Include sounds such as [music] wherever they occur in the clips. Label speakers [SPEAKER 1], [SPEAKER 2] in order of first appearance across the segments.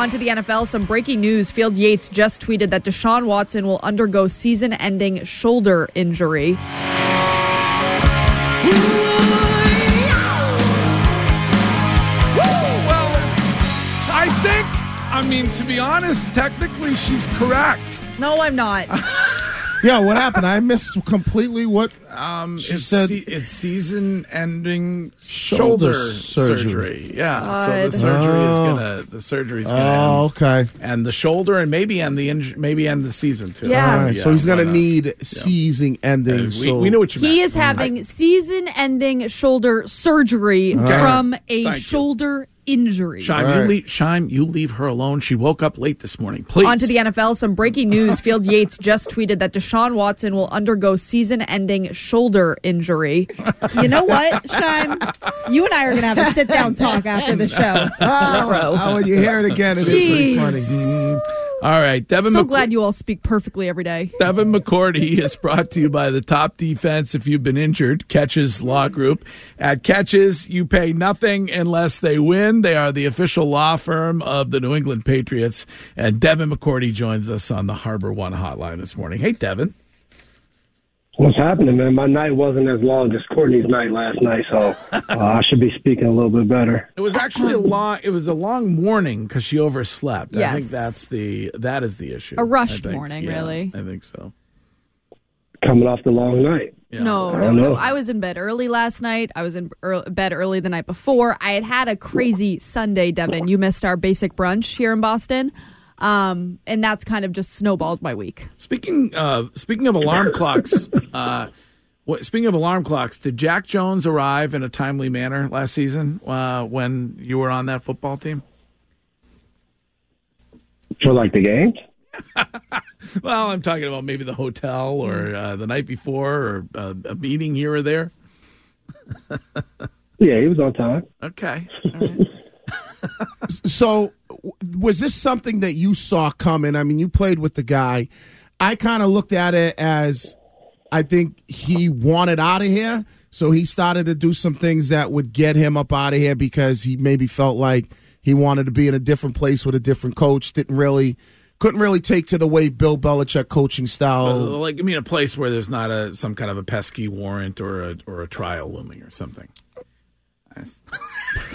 [SPEAKER 1] On to the NFL. Some breaking news. Field Yates just tweeted that Deshaun Watson will undergo season ending shoulder injury.
[SPEAKER 2] Well, I think, I mean, to be honest, technically she's correct.
[SPEAKER 1] No, I'm not. [laughs]
[SPEAKER 3] Yeah, what happened? I missed completely what
[SPEAKER 2] Um,
[SPEAKER 3] She
[SPEAKER 2] it's,
[SPEAKER 3] said-
[SPEAKER 2] se- it's season-ending
[SPEAKER 3] Shoulder
[SPEAKER 2] shoulder,
[SPEAKER 3] surgery.
[SPEAKER 2] surgery. Yeah,
[SPEAKER 1] God.
[SPEAKER 2] so the surgery is
[SPEAKER 3] Oh.
[SPEAKER 2] gonna the surgery's gonna
[SPEAKER 3] Oh,
[SPEAKER 2] end,
[SPEAKER 3] okay.
[SPEAKER 2] and the shoulder, and maybe end the inj- maybe end the season too.
[SPEAKER 1] Yeah.
[SPEAKER 3] All right, so he's going to
[SPEAKER 2] not?
[SPEAKER 3] need season ending.
[SPEAKER 2] Uh, we,
[SPEAKER 3] so
[SPEAKER 2] we know what you meant.
[SPEAKER 1] He is having season ending shoulder surgery from a
[SPEAKER 2] Thank you.
[SPEAKER 1] shoulder injury.
[SPEAKER 2] Shime,
[SPEAKER 3] All
[SPEAKER 2] you leave, Shime, you leave her alone. She woke up late this morning. Please.
[SPEAKER 1] On to the NFL. Some breaking news. [laughs] Field Yates just tweeted that Deshaun Watson will undergo season ending shoulder injury. You know what, Shime? You and I are going to have a sit down talk after the show.
[SPEAKER 3] Oh, oh, when you hear it again, it is pretty
[SPEAKER 1] Jeez.
[SPEAKER 3] funny.
[SPEAKER 2] All right, Devin.
[SPEAKER 1] So
[SPEAKER 2] McC-
[SPEAKER 1] glad you all speak perfectly every day.
[SPEAKER 2] Devin McCourty is brought to you by the top defense if you've been injured, Keches Law Group. At Keches, you pay nothing unless they win. They are the official law firm of the New England Patriots. And Devin McCourty joins us on the HarborOne hotline this morning. Hey, Devin.
[SPEAKER 4] What's happening, man? My night wasn't as long as Courtney's night last night, so [laughs] uh, I should be speaking a little bit better.
[SPEAKER 2] It was actually a long. It was a long morning because she overslept.
[SPEAKER 1] Yes.
[SPEAKER 2] I think that's the that is the issue.
[SPEAKER 1] A rushed morning,
[SPEAKER 2] Yeah,
[SPEAKER 1] really.
[SPEAKER 2] I think so.
[SPEAKER 4] Coming off the long night.
[SPEAKER 2] Yeah.
[SPEAKER 1] No,
[SPEAKER 4] I
[SPEAKER 1] no,
[SPEAKER 4] don't
[SPEAKER 1] no. I was in bed early last night. I was in ear bed early the night before. I had had a crazy Sunday, Devin. You missed our basic brunch here in Boston. Um, and that's kind of just snowballed my week.
[SPEAKER 2] Speaking of speaking of alarm [laughs] clocks, uh, what, speaking of alarm clocks, did Jack Jones arrive in a timely manner last season uh, when you were on that football team?
[SPEAKER 4] For like the games? [laughs]
[SPEAKER 2] Well, I'm talking about maybe the hotel or uh, the night before or uh, a meeting here or there.
[SPEAKER 4] Yeah, he was on time.
[SPEAKER 2] Okay. All right. [laughs]
[SPEAKER 3] So, w- was this something that you saw coming? I mean, you played with the guy. I kind of looked at it as I think he wanted out of here. So he started to do some things that would get him up out of here because he maybe felt like he wanted to be in a different place with a different coach. Didn't really, couldn't really take to the way Bill Belichick coaching style.
[SPEAKER 2] Uh, like I mean, a place where there's not a some kind of a pesky warrant or a or a trial looming or something. Nice.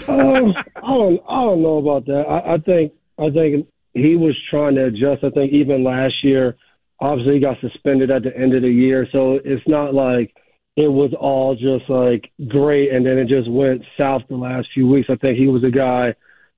[SPEAKER 4] Um, I don't, I don't know about that. I, I think, I think he was trying to adjust. I think even last year, obviously he got suspended at the end of the year, so it's not like it was all just like great, and then it just went south the last few weeks. I think he was a guy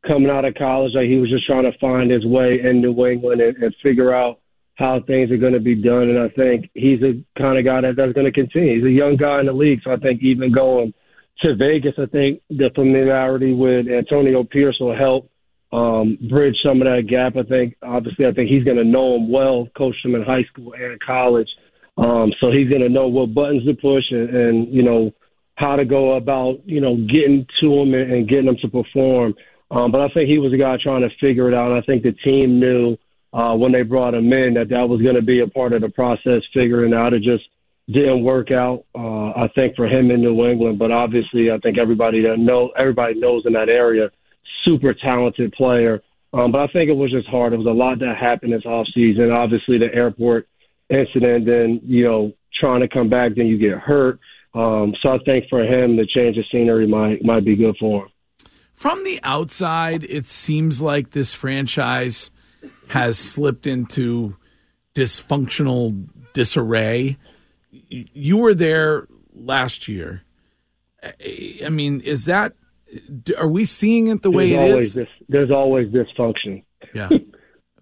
[SPEAKER 4] coming out of college, like he was just trying to find his way in New England and, and figure out how things are going to be done. And I think he's a kind of guy that that's going to continue. He's a young guy in the league, so I think even going to Vegas, I think the familiarity with Antonio Pierce will help um, bridge some of that gap. I think obviously I think he's going to know him well, coached him in high school and college, um, so he's going to know what buttons to push and, and you know how to go about you know getting to him and, and getting him to perform. Um, but I think he was a guy trying to figure it out. I think the team knew uh, when they brought him in that that was going to be a part of the process, figuring out it just didn't work out. Uh, I think for him in New England, but obviously I think everybody that know everybody knows in that area, super talented player. Um, but I think it was just hard. It was a lot that happened this off season. Obviously the airport incident, then you know trying to come back, then you get hurt. Um, so I think for him, the change of scenery might might be good for him.
[SPEAKER 2] From the outside, it seems like this franchise has slipped into dysfunctional disarray. You were there last year. I- mean, is that? Are we seeing it the way
[SPEAKER 4] there's
[SPEAKER 2] it
[SPEAKER 4] always
[SPEAKER 2] is?
[SPEAKER 4] this. There's always dysfunction.
[SPEAKER 2] Yeah. [laughs]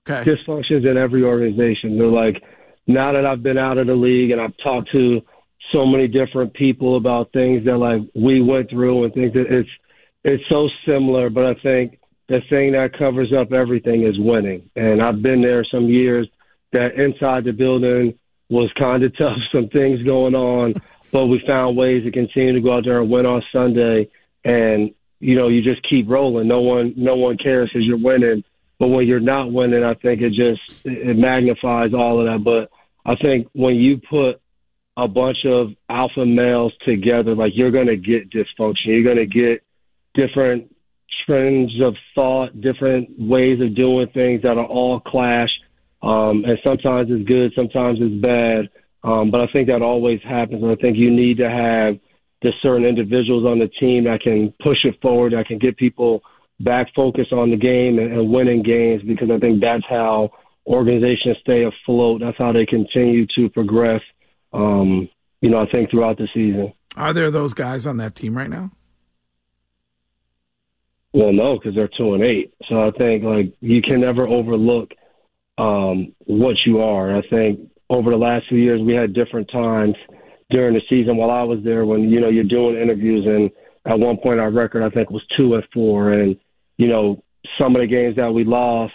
[SPEAKER 2] Okay.
[SPEAKER 4] dysfunctions in every organization. They're like, now that I've been out of the league and I've talked to so many different people about things that like we went through and things that it's it's so similar, but I think the thing that covers up everything is winning. And I've been there some years that inside the building was kind of [laughs] tough, some things going on, but we found ways to continue to go out there and win on Sunday. And you know, you just keep rolling. No one, no one cares because you're winning. But when you're not winning, I think it just it magnifies all of that. But I think when you put a bunch of alpha males together, like you're going to get dysfunction. You're going to get different trends of thought, different ways of doing things that are all clash. Um, and sometimes it's good, sometimes it's bad. Um, but I think that always happens. And I think you need to have the certain individuals on the team that can push it forward, that can get people back focused on the game and, and winning games because I think that's how organizations stay afloat. That's how they continue to progress. Um, you know, I think throughout the season.
[SPEAKER 2] Are there those guys on that team right now?
[SPEAKER 4] Well, no, because they're two and eight. So I think like you can never overlook um, what you are. I think over the last few years we had different times during the season while I was there when you know you're doing interviews and at one point our record I think was two and four and you know some of the games that we lost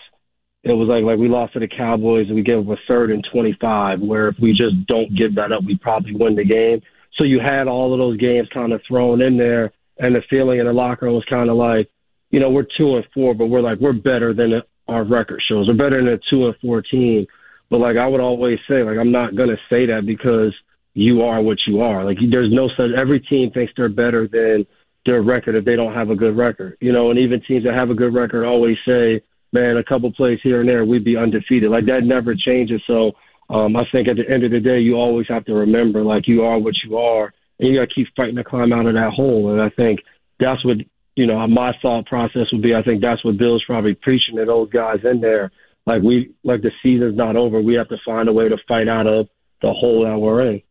[SPEAKER 4] it was like like we lost to the Cowboys and we gave up a third and 25 where if we just don't give that up we probably win the game. So you had all of those games kind of thrown in there and the feeling in the locker room was kind of like you know we're two and four but we're like we're better than our record shows. We're better than a two and fourteen. But like I would always say like I'm not to say that because you are what you are. Like there's no such. Every team thinks they're better than their record if they don't have a good record. You know, and even teams that have a good record always say, "Man, a couple plays here and there, we'd be undefeated." Like that never changes. So um, I think at the end of the day, you always have to remember, like you are what you are, and you got to keep fighting to climb out of that hole. And I think that's what you know. My thought process would be. I think that's what Bill's probably preaching to those guys in there. Like we, like the season's not over. We have to find a way to fight out of the hole that we're in.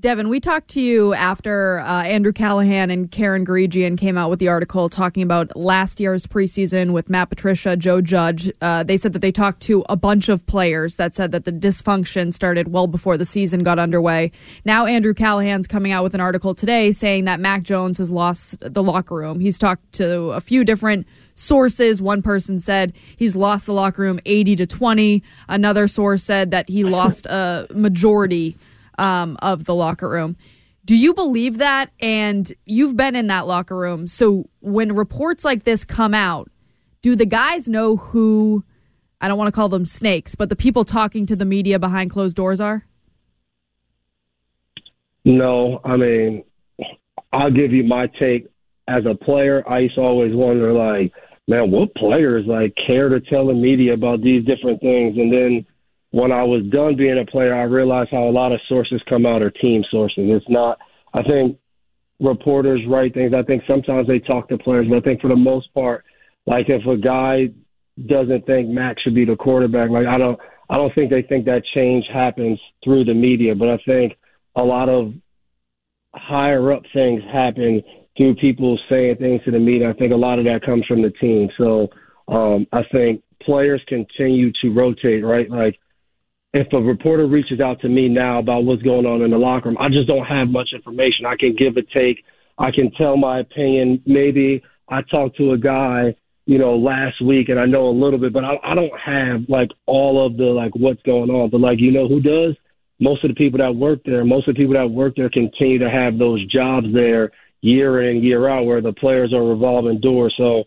[SPEAKER 1] Devin, we talked to you after uh, Andrew Callahan and Karen Guregian came out with the article talking about last year's preseason with Matt Patricia, Joe Judge. Uh, they said that they talked to a bunch of players that said that the dysfunction started well before the season got underway. Now, Andrew Callahan's coming out with an article today saying that Mac Jones has lost the locker room. He's talked to a few different sources. One person said he's lost the locker room 80 to 20. Another source said that he lost a majority um, of the locker room. Do you believe that? And you've been in that locker room. So when reports like this come out, do the guys know who, I don't want to call them snakes, but the people talking to the media behind closed doors are?
[SPEAKER 4] No, I mean, I'll give you my take. As a player, I used to always wonder, like, man, what players like care to tell the media about these different things? And then when I was done being a player, I realized how a lot of sources come out are team sources. It's not, I think reporters write things. I think sometimes they talk to players, but I think for the most part, like if a guy doesn't think Max should be the quarterback, like I don't, I don't think they think that change happens through the media, but I think a lot of higher up things happen through people saying things to the media. I think a lot of that comes from the team. So um, I think players continue to rotate, right? Like if a reporter reaches out to me now about what's going on in the locker room, I just don't have much information. I can give a take. I can tell my opinion. Maybe I talked to a guy, you know, last week and I know a little bit, but I, I don't have like all of the like what's going on. But like, you know, who does? Most of the people that work there, most of the people that work there continue to have those jobs there year in, year out where the players are revolving doors. So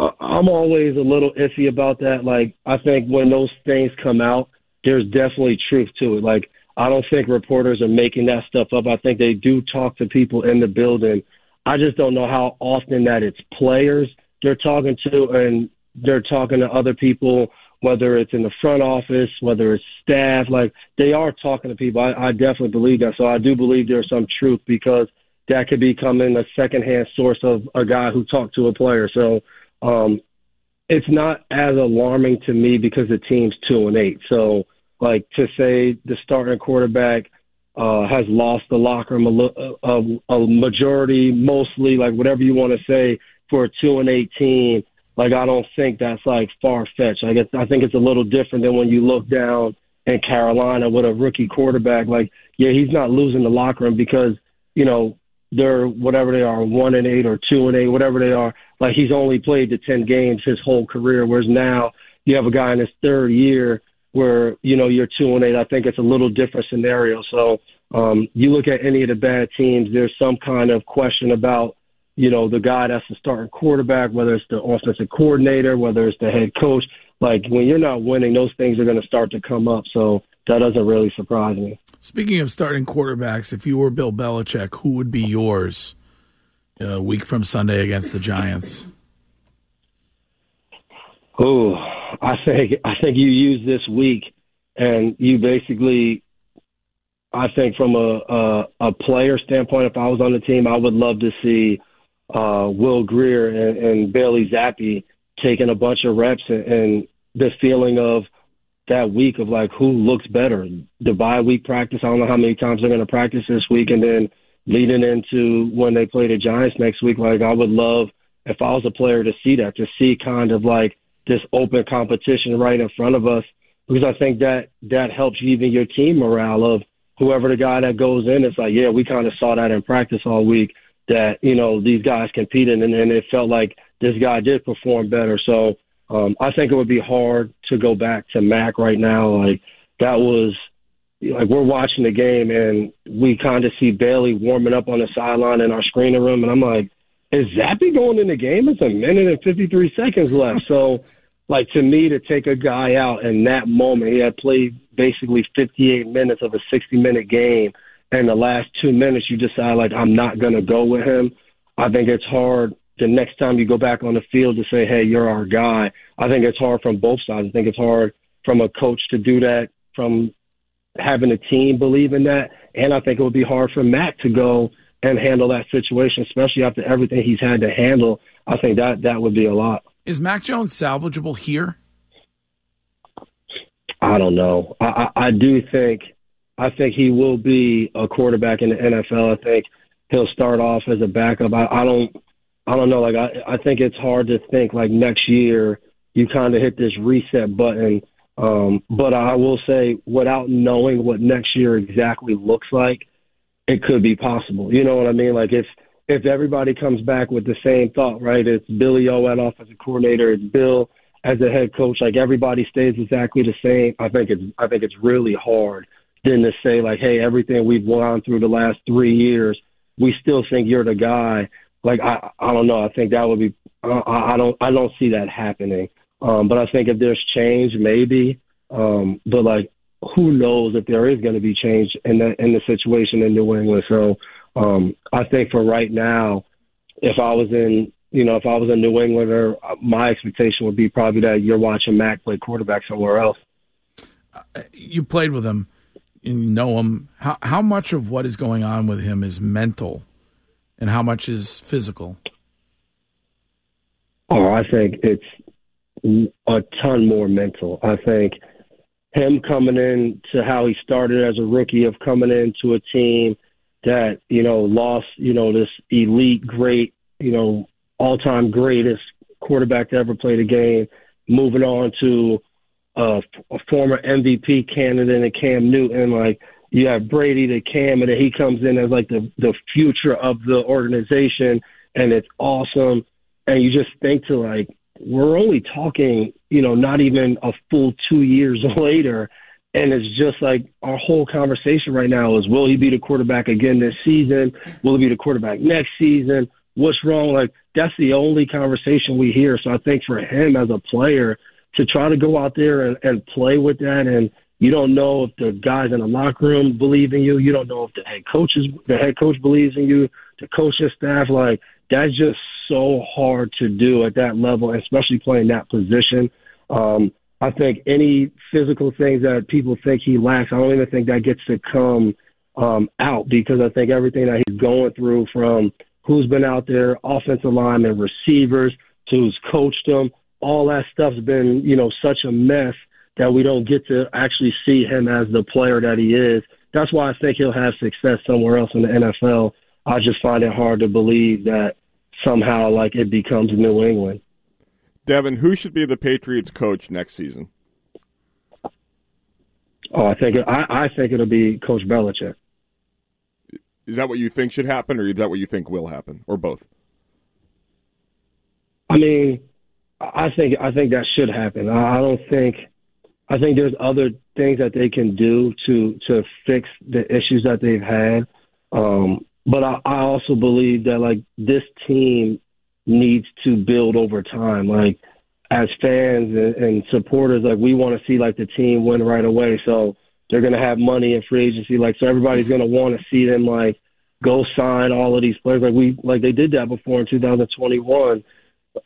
[SPEAKER 4] uh, I'm always a little iffy about that. Like, I think when those things come out, there's definitely truth to it. Like I don't think reporters are making that stuff up. I think they do talk to people in the building. I just don't know how often that it's players they're talking to and they're talking to other people, whether it's in the front office, whether it's staff. Like they are talking to people. I, I definitely believe that. So I do believe there's some truth because that could become in a secondhand source of a guy who talked to a player. So um, it's not as alarming to me because the team's two and eight. So like to say the starting quarterback uh, has lost the locker room a, a, a majority, mostly like whatever you want to say for a two and eight team. Like I don't think that's like far fetched. I guess I think it's a little different than when you look down in Carolina with a rookie quarterback. Like yeah, he's not losing the locker room because you know they're whatever they are, one and eight or two and eight, whatever they are. Like he's only played the ten games his whole career, whereas now you have a guy in his third year where you know you're two and eight. I think it's a little different scenario. So um, you look at any of the bad teams, there's some kind of question about you know the guy that's the starting quarterback, whether it's the offensive coordinator, whether it's the head coach. Like when you're not winning, those things are going to start to come up. So that doesn't really surprise me.
[SPEAKER 2] Speaking of starting quarterbacks, if you were Bill Belichick, who would be yours a uh, week from Sunday against the Giants?
[SPEAKER 4] Oh, I think I think you use this week, and you basically, I think from a a, a player standpoint, if I was on the team, I would love to see uh, Will Grier and, and Bailey Zappe taking a bunch of reps and, and the feeling of that week of like who looks better. The bye week practice, I don't know how many times they're going to practice this week, and then leading into when they play the Giants next week. Like I would love if I was a player to see that, to see kind of like this open competition right in front of us, because I think that that helps even your team morale of whoever the guy that goes in. It's like, yeah, we kind of saw that in practice all week that you know these guys competed, and, and it felt like this guy did perform better. So um, I think it would be hard to go back to Mac right now. Like that was like we're watching the game and we kind of see Bailey warming up on the sideline in our screening room, and I'm like, is Zappe going in the game? It's a minute and 53 seconds left. So, like to me, to take a guy out in that moment, he had played basically 58 minutes of a 60 minute game, and the last two minutes you decide like I'm not going to go with him. I think it's hard the next time you go back on the field to say, hey, you're our guy. I think it's hard from both sides. I think it's hard from a coach to do that, from having a team believe in that. And I think it would be hard for Matt to go and handle that situation, especially after everything he's had to handle. I think that that would be a lot.
[SPEAKER 2] Is Mac Jones salvageable here?
[SPEAKER 4] I don't know. I, I, I do think I think he will be a quarterback in the NFL. I think he'll start off as a backup. I, I don't I don't know. Like I, I think it's hard to think like next year you kind of hit this reset button. Um, but I will say, without knowing what next year exactly looks like, it could be possible. You know what I mean? Like if if everybody comes back with the same thought, right? It's Billy O at offensive coordinator, it's Bill as a head coach. Like everybody stays exactly the same. I think it's I think it's really hard then to say like, hey, everything we've gone through the last three years, we still think you're the guy like I I don't know. I think that would be I, I don't I don't see that happening. Um, but I think if there's change, maybe. Um, but like who knows if there is going to be change in the in the situation in New England. So um, I think for right now, if I was in you know if I was a New Englander, my expectation would be probably that you're watching Mac play quarterback somewhere else.
[SPEAKER 2] You played with him, you know him. How how much of what is going on with him is mental? and how much is physical?
[SPEAKER 4] Oh, I think it's a ton more mental. I think him coming in to how he started as a rookie of coming into a team that, you know, lost, you know, this elite, great, you know, all time greatest quarterback to ever play the game, moving on to a, a former MVP candidate and Cam Newton, like you have Brady to Cam, and then he comes in as like the the future of the organization, and it's awesome. And you just think to like, we're only talking, you know, not even a full two years [laughs] later, and it's just like our whole conversation right now is, will he be the quarterback again this season? Will he be the quarterback next season? What's wrong? Like that's the only conversation we hear. So I think for him as a player to try to go out there and, and play with that and you don't know if the guys in the locker room believe in you. You don't know if the head coaches, the head coach believes in you, the coaching staff. Like that's just so hard to do at that level, especially playing that position. Um, I think any physical things that people think he lacks, I don't even think that gets to come um, out because I think everything that he's going through from who's been out there, offensive linemen, receivers, to who's coached them, all that stuff's been, you know, such a mess that we don't get to actually see him as the player that he is. That's why I think he'll have success somewhere else in the NFL. I just find it hard to believe that somehow like it becomes New England.
[SPEAKER 5] Devin, who should be the Patriots coach next season?
[SPEAKER 4] Oh, I think I, I think it'll be Coach Belichick.
[SPEAKER 5] Is that what you think should happen, or is that what you think will happen, or both?
[SPEAKER 4] I mean, I think I think that should happen. I don't think I think there's other things that they can do to to fix the issues that they've had. Um, but I, I also believe that like this team needs to build over time. Like as fans and, and supporters, like we want to see like the team win right away. So they're gonna have money in free agency. Like so everybody's gonna want to see them like go sign all of these players. Like we like they did that before in 2021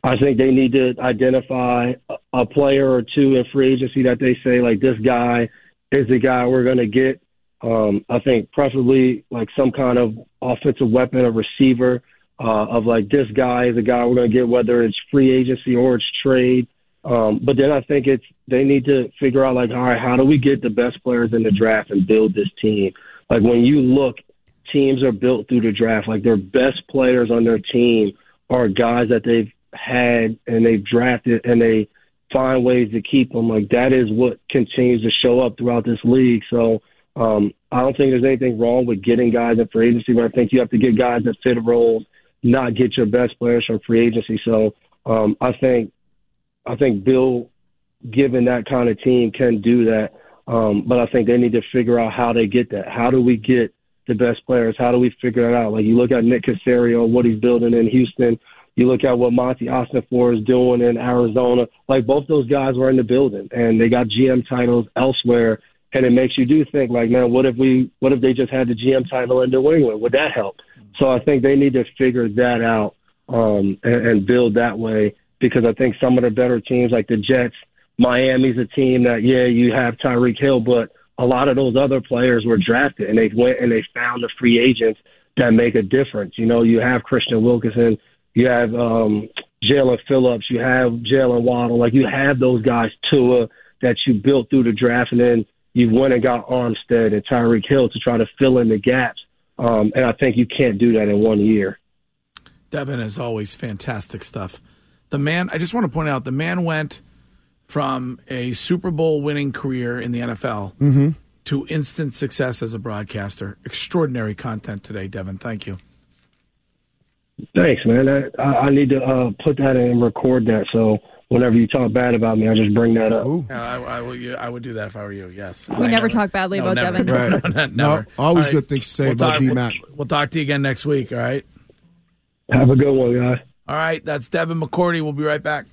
[SPEAKER 4] I think they need to identify a, player or two in free agency that they say like this guy is the guy we're going to get. Um, I think preferably like some kind of offensive weapon, a receiver uh, of like this guy is the guy we're going to get, whether it's free agency or it's trade. Um, but then I think it's they need to figure out like, all right, how do we get the best players in the draft and build this team? Like when you look, teams are built through the draft. Like their best players on their team are guys that they've had and they've drafted and they find ways to keep them. Like that is what continues to show up throughout this league. So um, I don't think there's anything wrong with getting guys in free agency, but I think you have to get guys that fit roles, not get your best players from free agency. So um, I think I think Bill, given that kind of team, can do that. Um, but I think they need to figure out how they get that. How do we get the best players? How do we figure it out? Like you look at Nick Caserio, what he's building in Houston. You look at what Monti Ossenfort is doing in Arizona. Like both those guys were in the building and they got GM titles elsewhere. And it makes you do think like, man, what if we, what if they just had the GM title in New England? Would that help? So I think they need to figure that out um, and, and build that way because I think some of the better teams like the Jets, Miami's a team that yeah, you have Tyreek Hill, but a lot of those other players were drafted and they went and they found the free agents that make a difference. You know, you have Christian Wilkinson, you have um Jaelan Phillips, you have Jaylen Waddle, like you have those guys Tua that you built through the draft and then you went and got Armstead and Tyreek Hill to try to fill in the gaps. Um, and I think you can't do that in one year.
[SPEAKER 2] Devin, is always, fantastic stuff. The man, I just want to point out, the man went from a Super Bowl winning career in the NFL to instant success as a broadcaster. Extraordinary content today, Devin. Thank you.
[SPEAKER 4] Thanks, man. I, I I need to uh, put that in and record that. So whenever you talk bad about me, I just bring that up.
[SPEAKER 3] Ooh.
[SPEAKER 2] I, I, will, I would do that if I were you. Yes.
[SPEAKER 1] We
[SPEAKER 2] I
[SPEAKER 1] never talk badly about
[SPEAKER 2] never.
[SPEAKER 1] Devin.
[SPEAKER 3] Right.
[SPEAKER 2] No, [laughs] no,
[SPEAKER 3] No,
[SPEAKER 2] never.
[SPEAKER 3] always
[SPEAKER 2] All
[SPEAKER 3] good things to say about
[SPEAKER 2] talk,
[SPEAKER 3] D-Mac.
[SPEAKER 2] We'll, we'll talk to you again next week. All right.
[SPEAKER 4] Have a good one, guys.
[SPEAKER 2] All right. That's Devin McCourty. We'll be right back.